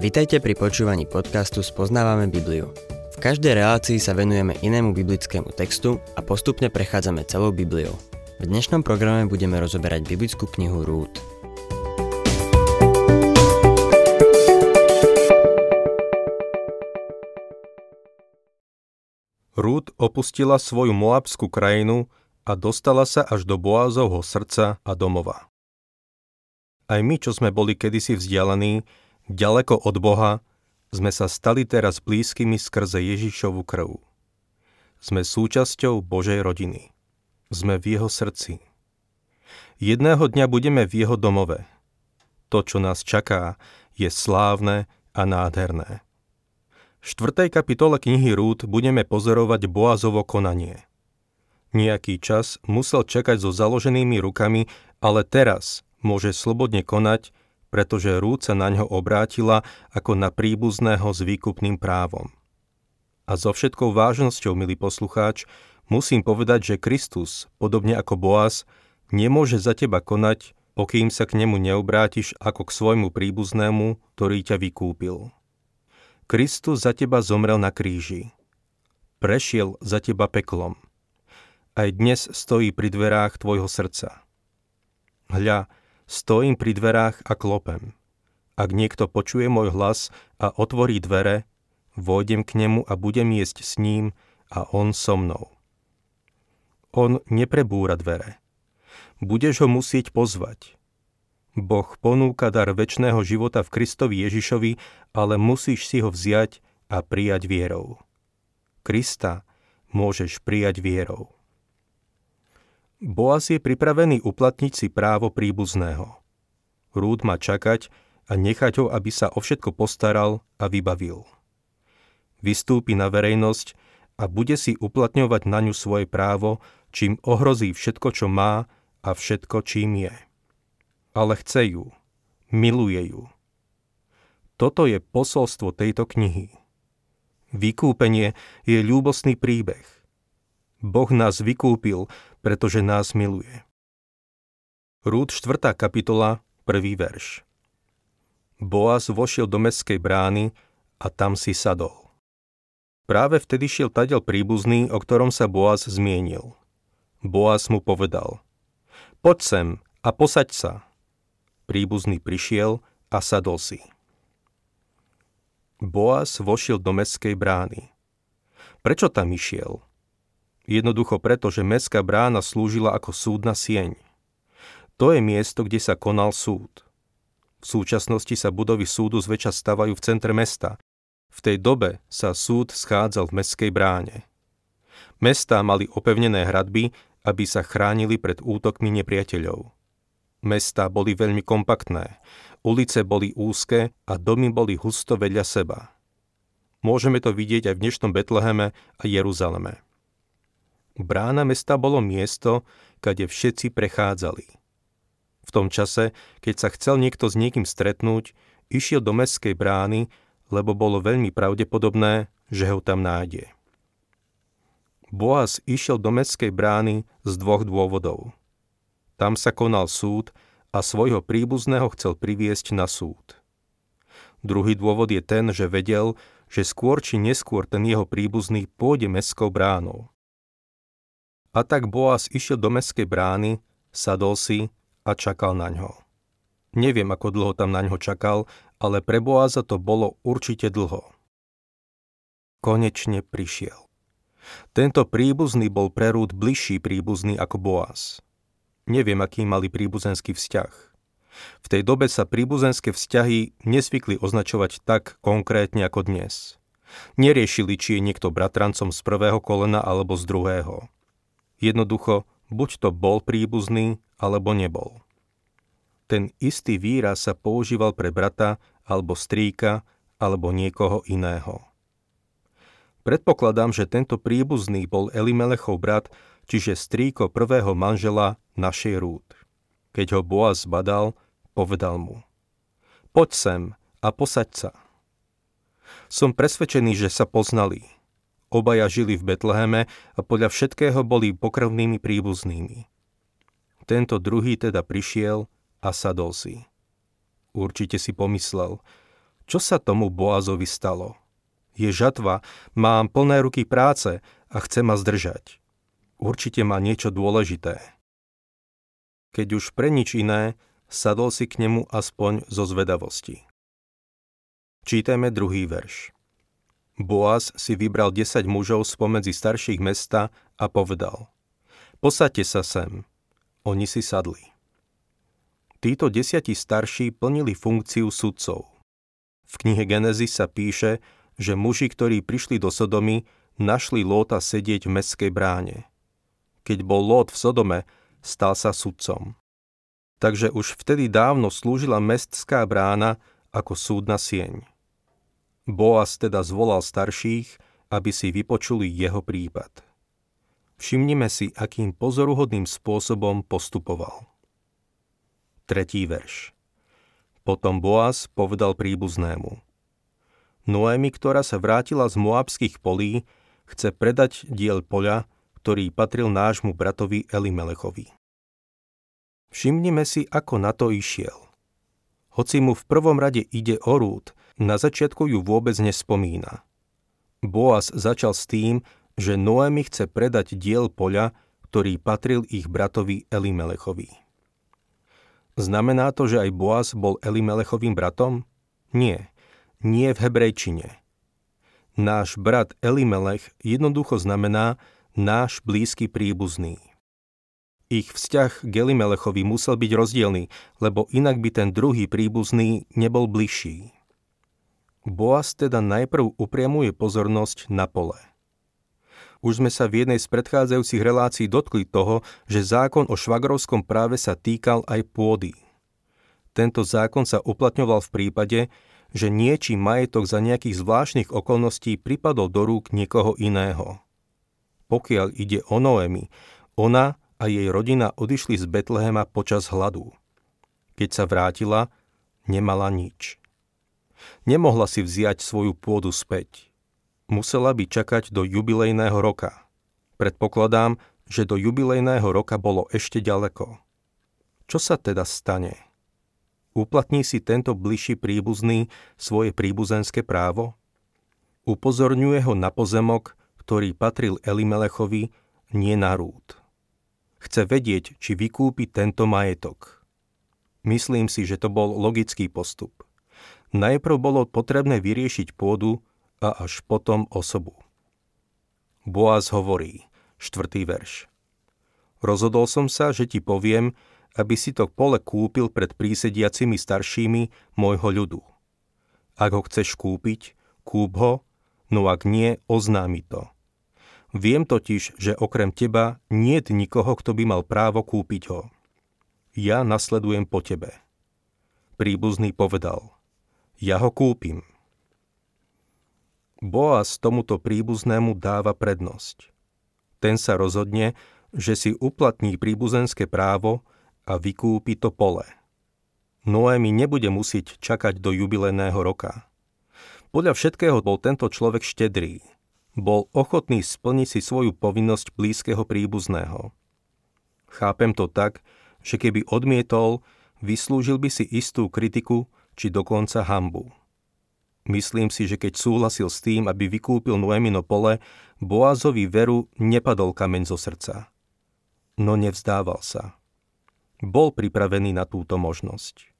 Vitajte pri počúvaní podcastu Spoznávame Bibliu. V každej relácii sa venujeme inému biblickému textu a postupne prechádzame celou Bibliou. V dnešnom programe budeme rozoberať biblickú knihu Rút. Rút opustila svoju moabskú krajinu a dostala sa až do Boázovho srdca a domova. Aj my, čo sme boli kedysi vzdialení, ďaleko od Boha, sme sa stali teraz blízkymi skrze Ježišovu krv. Sme súčasťou Božej rodiny. Sme v jeho srdci. Jedného dňa budeme v jeho domove. To, čo nás čaká, je slávne a nádherné. V 4. kapitole knihy Rút budeme pozorovať Boazovo konanie. Nejaký čas musel čakať so založenými rukami, ale teraz môže slobodne konať, pretože Rúd sa na ňo obrátila ako na príbuzného s výkupným právom. A so všetkou vážnosťou, milý poslucháč, musím povedať, že Kristus, podobne ako Boaz, nemôže za teba konať, pokým sa k nemu neobrátiš ako k svojmu príbuznému, ktorý ťa vykúpil. Kristus za teba zomrel na kríži. Prešiel za teba peklom. Aj dnes stojí pri dverách tvojho srdca. Hľa, Stojím pri dverách a klopem. Ak niekto počuje môj hlas a otvorí dvere, vôjdem k nemu a budem jesť s ním a on so mnou. On neprebúra dvere. Budeš ho musieť pozvať. Boh ponúka dar väčšného života v Kristovi Ježišovi, ale musíš si ho vziať a prijať vierou. Krista môžeš prijať vierou. Boaz je pripravený uplatniť si právo príbuzného. Rúd má čakať a nechať ho, aby sa o všetko postaral a vybavil. Vystúpi na verejnosť a bude si uplatňovať na ňu svoje právo, čím ohrozí všetko, čo má a všetko, čím je. Ale chce ju, miluje ju. Toto je posolstvo tejto knihy. Vykúpenie je ľúbosný príbeh. Boh nás vykúpil pretože nás miluje. Rúd 4. kapitola, 1. verš. Boaz vošiel do mestskej brány a tam si sadol. Práve vtedy šiel tadiel príbuzný, o ktorom sa Boaz zmienil. Boaz mu povedal, poď sem a posaď sa. Príbuzný prišiel a sadol si. Boaz vošiel do mestskej brány. Prečo tam išiel? Jednoducho preto, že mestská brána slúžila ako súdna sieň. To je miesto, kde sa konal súd. V súčasnosti sa budovy súdu zväčša stavajú v centre mesta. V tej dobe sa súd schádzal v mestskej bráne. Mestá mali opevnené hradby, aby sa chránili pred útokmi nepriateľov. Mestá boli veľmi kompaktné, ulice boli úzke a domy boli husto vedľa seba. Môžeme to vidieť aj v dnešnom Betleheme a Jeruzaleme. Brána mesta bolo miesto, kade všetci prechádzali. V tom čase, keď sa chcel niekto s niekým stretnúť, išiel do mestskej brány, lebo bolo veľmi pravdepodobné, že ho tam nájde. Boaz išiel do mestskej brány z dvoch dôvodov. Tam sa konal súd a svojho príbuzného chcel priviesť na súd. Druhý dôvod je ten, že vedel, že skôr či neskôr ten jeho príbuzný pôjde mestskou bránou. A tak Boaz išiel do mestskej brány, sadol si a čakal na ňo. Neviem, ako dlho tam na ňo čakal, ale pre Boaza to bolo určite dlho. Konečne prišiel. Tento príbuzný bol pre Rúd bližší príbuzný ako Boaz. Neviem, aký mali príbuzenský vzťah. V tej dobe sa príbuzenské vzťahy nesvykli označovať tak konkrétne ako dnes. Neriešili, či je niekto bratrancom z prvého kolena alebo z druhého. Jednoducho, buď to bol príbuzný, alebo nebol. Ten istý výraz sa používal pre brata, alebo strýka, alebo niekoho iného. Predpokladám, že tento príbuzný bol Elimelechov brat, čiže strýko prvého manžela našej rúd. Keď ho Boaz zbadal, povedal mu Poď sem a posaď sa. Som presvedčený, že sa poznali – Obaja žili v Betleheme a podľa všetkého boli pokrvnými príbuznými. Tento druhý teda prišiel a sadol si. Určite si pomyslel, Čo sa tomu Boazovi stalo? Je žatva, mám plné ruky práce a chce ma zdržať. Určite má niečo dôležité. Keď už pre nič iné, sadol si k nemu aspoň zo zvedavosti. Čítame druhý verš. Boaz si vybral 10 mužov spomedzi starších mesta a povedal Posaďte sa sem. Oni si sadli. Títo desiatí starší plnili funkciu sudcov. V knihe Genesis sa píše, že muži, ktorí prišli do Sodomy, našli Lóta sedieť v mestskej bráne. Keď bol Lót v Sodome, stal sa sudcom. Takže už vtedy dávno slúžila mestská brána ako súdna sieň. Boaz teda zvolal starších, aby si vypočuli jeho prípad. Všimnime si, akým pozoruhodným spôsobom postupoval. Tretí verš. Potom Boaz povedal príbuznému. Noémi, ktorá sa vrátila z moabských polí, chce predať diel poľa, ktorý patril nášmu bratovi Elimelechovi. Všimnime si, ako na to išiel. Hoci mu v prvom rade ide o rúd, na začiatku ju vôbec nespomína. Boaz začal s tým, že Noémi chce predať diel poľa, ktorý patril ich bratovi Elimelechovi. Znamená to, že aj Boaz bol Elimelechovým bratom? Nie. Nie v hebrejčine. Náš brat Elimelech jednoducho znamená náš blízky príbuzný. Ich vzťah k Elimelechovi musel byť rozdielný, lebo inak by ten druhý príbuzný nebol bližší. Boaz teda najprv upriamuje pozornosť na pole. Už sme sa v jednej z predchádzajúcich relácií dotkli toho, že zákon o švagrovskom práve sa týkal aj pôdy. Tento zákon sa uplatňoval v prípade, že niečí majetok za nejakých zvláštnych okolností pripadol do rúk niekoho iného. Pokiaľ ide o Noemi, ona a jej rodina odišli z Betlehema počas hladu. Keď sa vrátila, nemala nič. Nemohla si vziať svoju pôdu späť musela by čakať do jubilejného roka. Predpokladám, že do jubilejného roka bolo ešte ďaleko. Čo sa teda stane? Uplatní si tento bližší príbuzný svoje príbuzenské právo? Upozorňuje ho na pozemok, ktorý patril Elimelechovi, nie na rúd. Chce vedieť, či vykúpi tento majetok. Myslím si, že to bol logický postup. Najprv bolo potrebné vyriešiť pôdu, a až potom osobu. Boaz hovorí, štvrtý verš. Rozhodol som sa, že ti poviem, aby si to pole kúpil pred prísediacimi staršími môjho ľudu. Ak ho chceš kúpiť, kúp ho, no ak nie, oznámi to. Viem totiž, že okrem teba nie je nikoho, kto by mal právo kúpiť ho. Ja nasledujem po tebe. Príbuzný povedal, ja ho kúpim. Boaz tomuto príbuznému dáva prednosť. Ten sa rozhodne, že si uplatní príbuzenské právo a vykúpi to pole. Noémi nebude musieť čakať do jubilejného roka. Podľa všetkého bol tento človek štedrý. Bol ochotný splniť si svoju povinnosť blízkeho príbuzného. Chápem to tak, že keby odmietol, vyslúžil by si istú kritiku či dokonca hambu. Myslím si, že keď súhlasil s tým, aby vykúpil Noemino pole, Boazovi veru nepadol kameň zo srdca. No nevzdával sa. Bol pripravený na túto možnosť.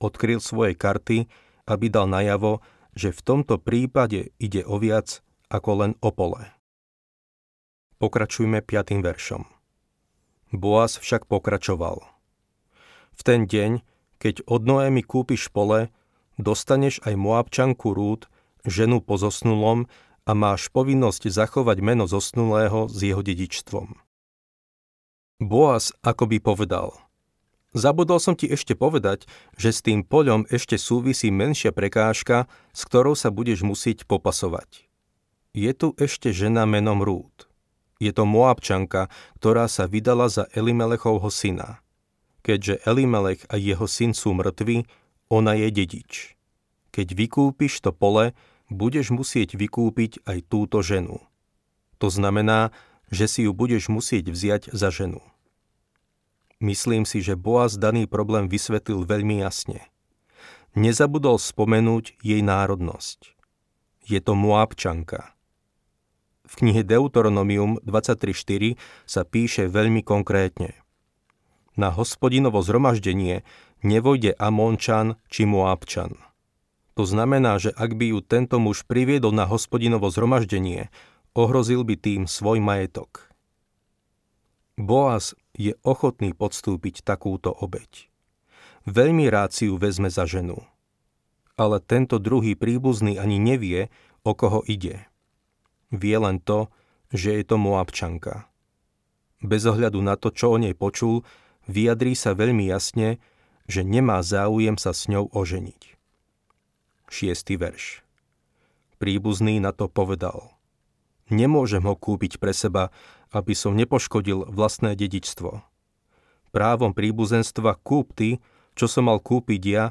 Odkryl svoje karty, aby dal najavo, že v tomto prípade ide o viac ako len o pole. Pokračujme piatým veršom. Boaz však pokračoval. V ten deň, keď od Noémy kúpiš pole, dostaneš aj Moabčanku Rúd, ženu po zosnulom a máš povinnosť zachovať meno zosnulého s jeho dedičstvom. Boaz akoby povedal Zabudol som ti ešte povedať, že s tým poľom ešte súvisí menšia prekážka, s ktorou sa budeš musieť popasovať. Je tu ešte žena menom Rúd. Je to Moabčanka, ktorá sa vydala za Elimelechovho syna. Keďže Elimelech a jeho syn sú mŕtvi, ona je dedič. Keď vykúpiš to pole, budeš musieť vykúpiť aj túto ženu. To znamená, že si ju budeš musieť vziať za ženu. Myslím si, že Boaz daný problém vysvetlil veľmi jasne. nezabudol spomenúť jej národnosť. Je to Moabčanka. V knihe Deuteronomium 23.4 sa píše veľmi konkrétne. Na hospodinovo zhromaždenie nevojde Amónčan či Moabčan. To znamená, že ak by ju tento muž priviedol na hospodinovo zhromaždenie, ohrozil by tým svoj majetok. Boaz je ochotný podstúpiť takúto obeď. Veľmi rád si ju vezme za ženu. Ale tento druhý príbuzný ani nevie, o koho ide. Vie len to, že je to Moabčanka. Bez ohľadu na to, čo o nej počul, vyjadrí sa veľmi jasne, že nemá záujem sa s ňou oženiť. 6. verš. Príbuzný na to povedal. Nemôžem ho kúpiť pre seba, aby som nepoškodil vlastné dedičstvo. Právom príbuzenstva kúp ty, čo som mal kúpiť ja,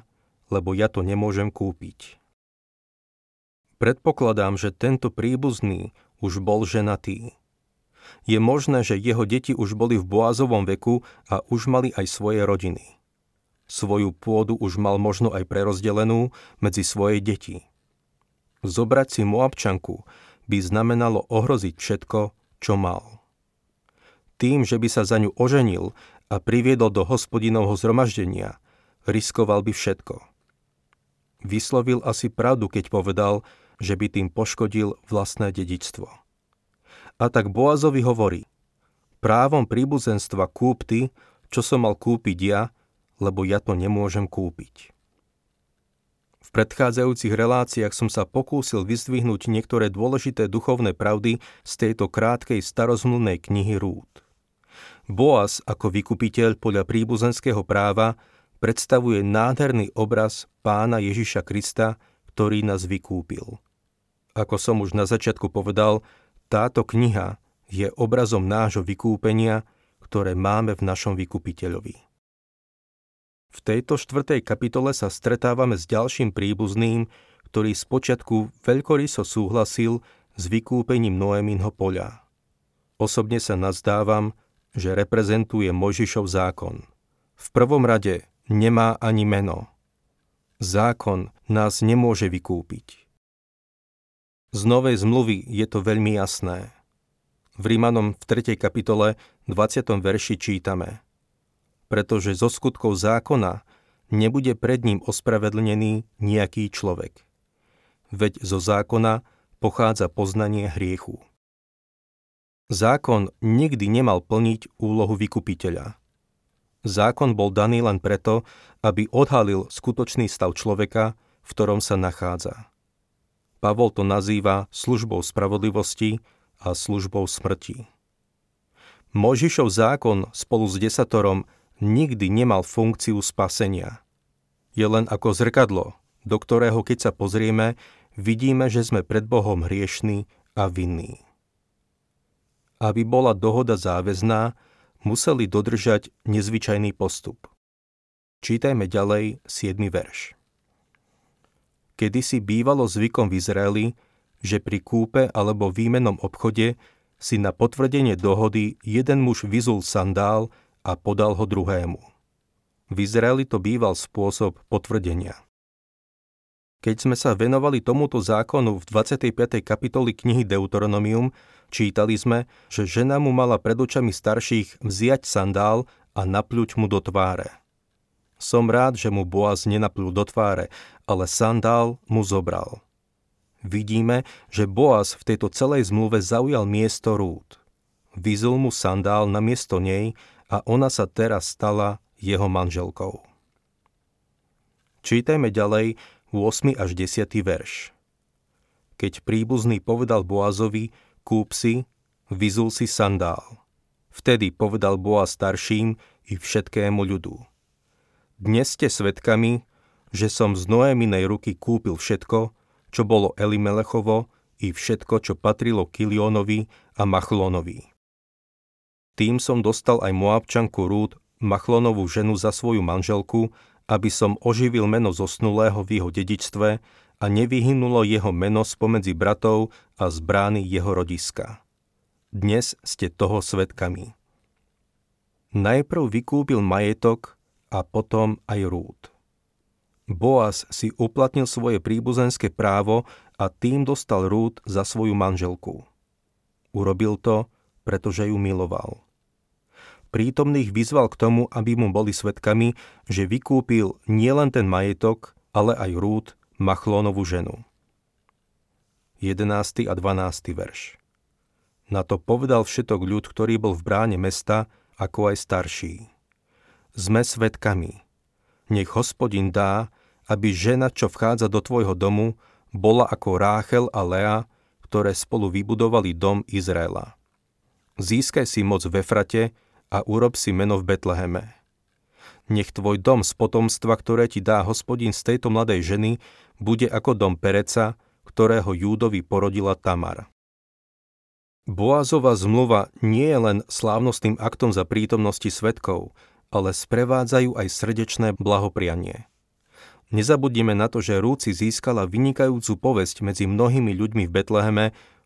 lebo ja to nemôžem kúpiť. Predpokladám, že tento príbuzný už bol ženatý. Je možné, že jeho deti už boli v Boazovom veku a už mali aj svoje rodiny. Svoju pôdu už mal možno aj prerozdelenú medzi svoje deti. Zobrať si Moabčanku by znamenalo ohroziť všetko, čo mal. Tým, že by sa za ňu oženil a priviedol do hospodinovho zhromaždenia, riskoval by všetko. Vyslovil asi pravdu, keď povedal, že by tým poškodil vlastné dedičstvo. A tak Boazovi hovorí, právom príbuzenstva kúp ty, čo som mal kúpiť ja, lebo ja to nemôžem kúpiť. V predchádzajúcich reláciách som sa pokúsil vyzdvihnúť niektoré dôležité duchovné pravdy z tejto krátkej starozmluvnej knihy Rúd. Boaz ako vykupiteľ podľa príbuzenského práva predstavuje nádherný obraz pána Ježiša Krista, ktorý nás vykúpil. Ako som už na začiatku povedal, táto kniha je obrazom nášho vykúpenia, ktoré máme v našom vykupiteľovi. V tejto štvrtej kapitole sa stretávame s ďalším príbuzným, ktorý spočiatku veľkoryso súhlasil s vykúpením Noéminho poľa. Osobne sa nazdávam, že reprezentuje Mojžišov zákon. V prvom rade nemá ani meno. Zákon nás nemôže vykúpiť. Z novej zmluvy je to veľmi jasné. V Rímanom v 3. kapitole 20. verši čítame – pretože zo skutkov zákona nebude pred ním ospravedlnený nejaký človek. Veď zo zákona pochádza poznanie hriechu. Zákon nikdy nemal plniť úlohu vykupiteľa. Zákon bol daný len preto, aby odhalil skutočný stav človeka, v ktorom sa nachádza. Pavol to nazýva službou spravodlivosti a službou smrti. Možišov zákon spolu s desatorom nikdy nemal funkciu spasenia. Je len ako zrkadlo, do ktorého keď sa pozrieme, vidíme, že sme pred Bohom hriešní a vinní. Aby bola dohoda záväzná, museli dodržať nezvyčajný postup. Čítajme ďalej 7. verš. Kedy si bývalo zvykom v Izraeli, že pri kúpe alebo výmenom obchode si na potvrdenie dohody jeden muž vyzul sandál a podal ho druhému. V Izraeli to býval spôsob potvrdenia. Keď sme sa venovali tomuto zákonu v 25. kapitoli knihy Deuteronomium, čítali sme, že žena mu mala pred očami starších vziať sandál a napľuť mu do tváre. Som rád, že mu Boaz nenapľul do tváre, ale sandál mu zobral. Vidíme, že Boaz v tejto celej zmluve zaujal miesto rúd. Vyzul mu sandál na miesto nej a ona sa teraz stala jeho manželkou. Čítajme ďalej 8. až 10. verš. Keď príbuzný povedal Boazovi, kúp si, vyzul si sandál. Vtedy povedal Boaz starším i všetkému ľudu. Dnes ste svedkami, že som z Noéminej ruky kúpil všetko, čo bolo Elimelechovo i všetko, čo patrilo Kilionovi a Machlónovi. Tým som dostal aj Moabčanku Rúd, Machlonovú ženu za svoju manželku, aby som oživil meno zosnulého v jeho dedičstve a nevyhynulo jeho meno spomedzi bratov a z brány jeho rodiska. Dnes ste toho svetkami. Najprv vykúpil majetok a potom aj rúd. Boaz si uplatnil svoje príbuzenské právo a tým dostal Rút za svoju manželku. Urobil to, pretože ju miloval. Prítomných vyzval k tomu, aby mu boli svetkami, že vykúpil nielen ten majetok, ale aj Rút, Machlónovú ženu. 11. a 12. verš Na to povedal všetok ľud, ktorý bol v bráne mesta, ako aj starší. Sme svetkami. Nech hospodin dá, aby žena, čo vchádza do tvojho domu, bola ako Ráchel a Lea, ktoré spolu vybudovali dom Izraela. Získaj si moc v Efrate a urob si meno v Betleheme. Nech tvoj dom z potomstva, ktoré ti dá hospodin z tejto mladej ženy, bude ako dom Pereca, ktorého Júdovi porodila Tamar. Boazová zmluva nie je len slávnostným aktom za prítomnosti svetkov, ale sprevádzajú aj srdečné blahoprianie. Nezabudnime na to, že Rúci získala vynikajúcu povesť medzi mnohými ľuďmi v Betleheme,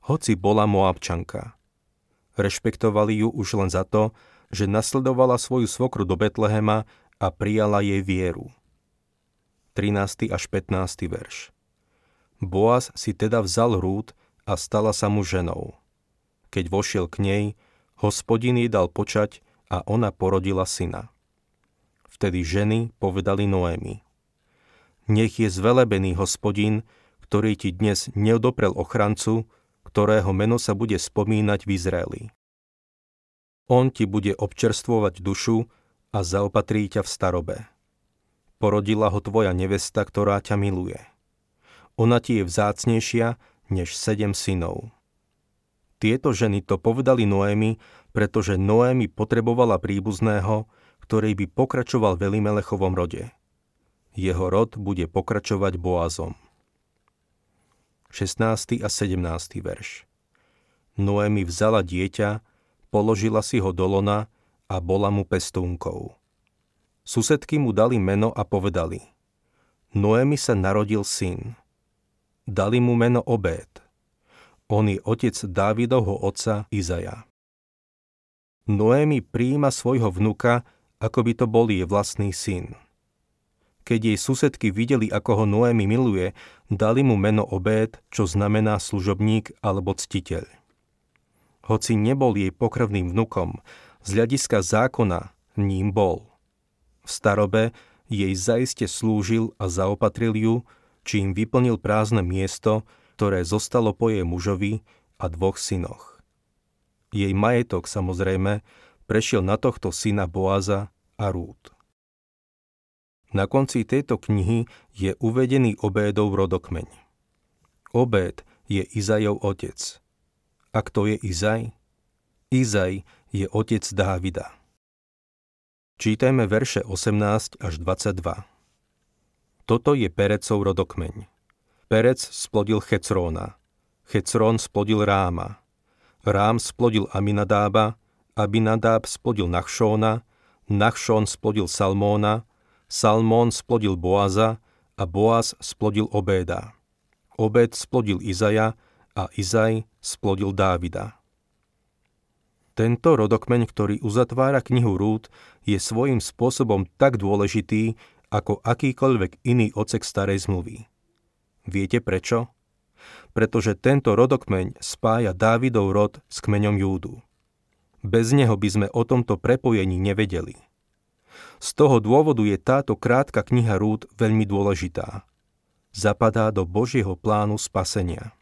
hoci bola Moabčanka. Rešpektovali ju už len za to, že nasledovala svoju svokru do Betlehema a prijala jej vieru. 13. až 15. verš Boaz si teda vzal Rút a stala sa mu ženou. Keď vošiel k nej, hospodin jej dal počať a ona porodila syna. Vtedy ženy povedali Noémi – nech je zvelebený hospodin, ktorý ti dnes neodoprel ochrancu, ktorého meno sa bude spomínať v Izraeli. On ti bude občerstvovať dušu a zaopatrí ťa v starobe. Porodila ho tvoja nevesta, ktorá ťa miluje. Ona ti je vzácnejšia než sedem synov. Tieto ženy to povedali Noémi, pretože Noémi potrebovala príbuzného, ktorý by pokračoval v Elimelechovom rode jeho rod bude pokračovať Boazom. 16. a 17. verš Noemi vzala dieťa, položila si ho do lona a bola mu pestúnkou. Susedky mu dali meno a povedali Noemi sa narodil syn. Dali mu meno Obed. On je otec Dávidovho otca Izaja. Noemi príjima svojho vnuka, ako by to bol jej vlastný syn. Keď jej susedky videli, ako ho Noémi miluje, dali mu meno Obed, čo znamená služobník alebo ctiteľ. Hoci nebol jej pokrvným vnukom, z hľadiska zákona ním bol. V starobe jej zaiste slúžil a zaopatril ju, čím vyplnil prázdne miesto, ktoré zostalo po jej mužovi a dvoch synoch. Jej majetok samozrejme prešiel na tohto syna Boaza a Rút. Na konci tejto knihy je uvedený Obédov rodokmeň. Obéd je Izajov otec. A kto je Izaj? Izaj je otec Dávida. Čítajme verše 18 až 22. Toto je Perecov rodokmeň. Perec splodil Checróna. Checrón splodil Ráma. Rám splodil Aminadába, Abinadáb splodil Nachšóna, Nachšón splodil Salmóna, Salmón splodil Boaza a Boaz splodil Obéda. Obed splodil Izaja a Izaj splodil Dávida. Tento rodokmeň, ktorý uzatvára knihu Rút, je svojím spôsobom tak dôležitý, ako akýkoľvek iný ocek starej zmluvy. Viete prečo? Pretože tento rodokmeň spája Dávidov rod s kmeňom Júdu. Bez neho by sme o tomto prepojení nevedeli. Z toho dôvodu je táto krátka kniha Rúd veľmi dôležitá. Zapadá do Božieho plánu spasenia.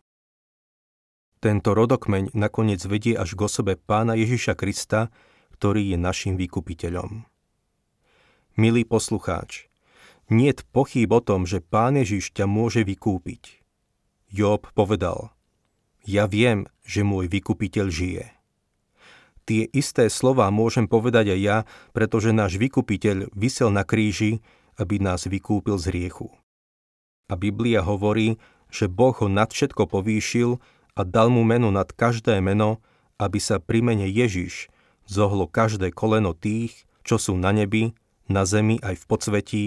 Tento rodokmeň nakoniec vedie až k osobe pána Ježiša Krista, ktorý je našim vykupiteľom. Milý poslucháč, niet pochýb o tom, že pán Ježiš ťa môže vykúpiť. Job povedal, ja viem, že môj vykupiteľ žije. Tie isté slova môžem povedať aj ja, pretože náš vykupiteľ vysel na kríži, aby nás vykúpil z hriechu. A Biblia hovorí, že Boh ho nad všetko povýšil a dal mu meno nad každé meno, aby sa pri mene Ježiš zohlo každé koleno tých, čo sú na nebi, na zemi aj v podsvetí,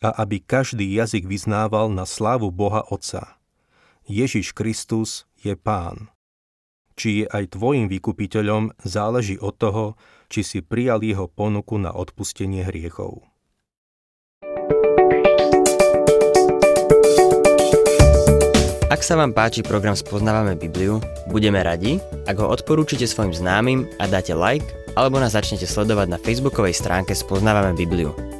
a aby každý jazyk vyznával na slávu Boha Otca. Ježiš Kristus je Pán. Či je aj tvojim vykupiteľom, záleží od toho, či si prijal jeho ponuku na odpustenie hriechov. Ak sa vám páči program Spoznávame Bibliu, budeme radi, ak ho odporúčite svojim známym a dáte like, alebo nás začnete sledovať na facebookovej stránke Spoznávame Bibliu.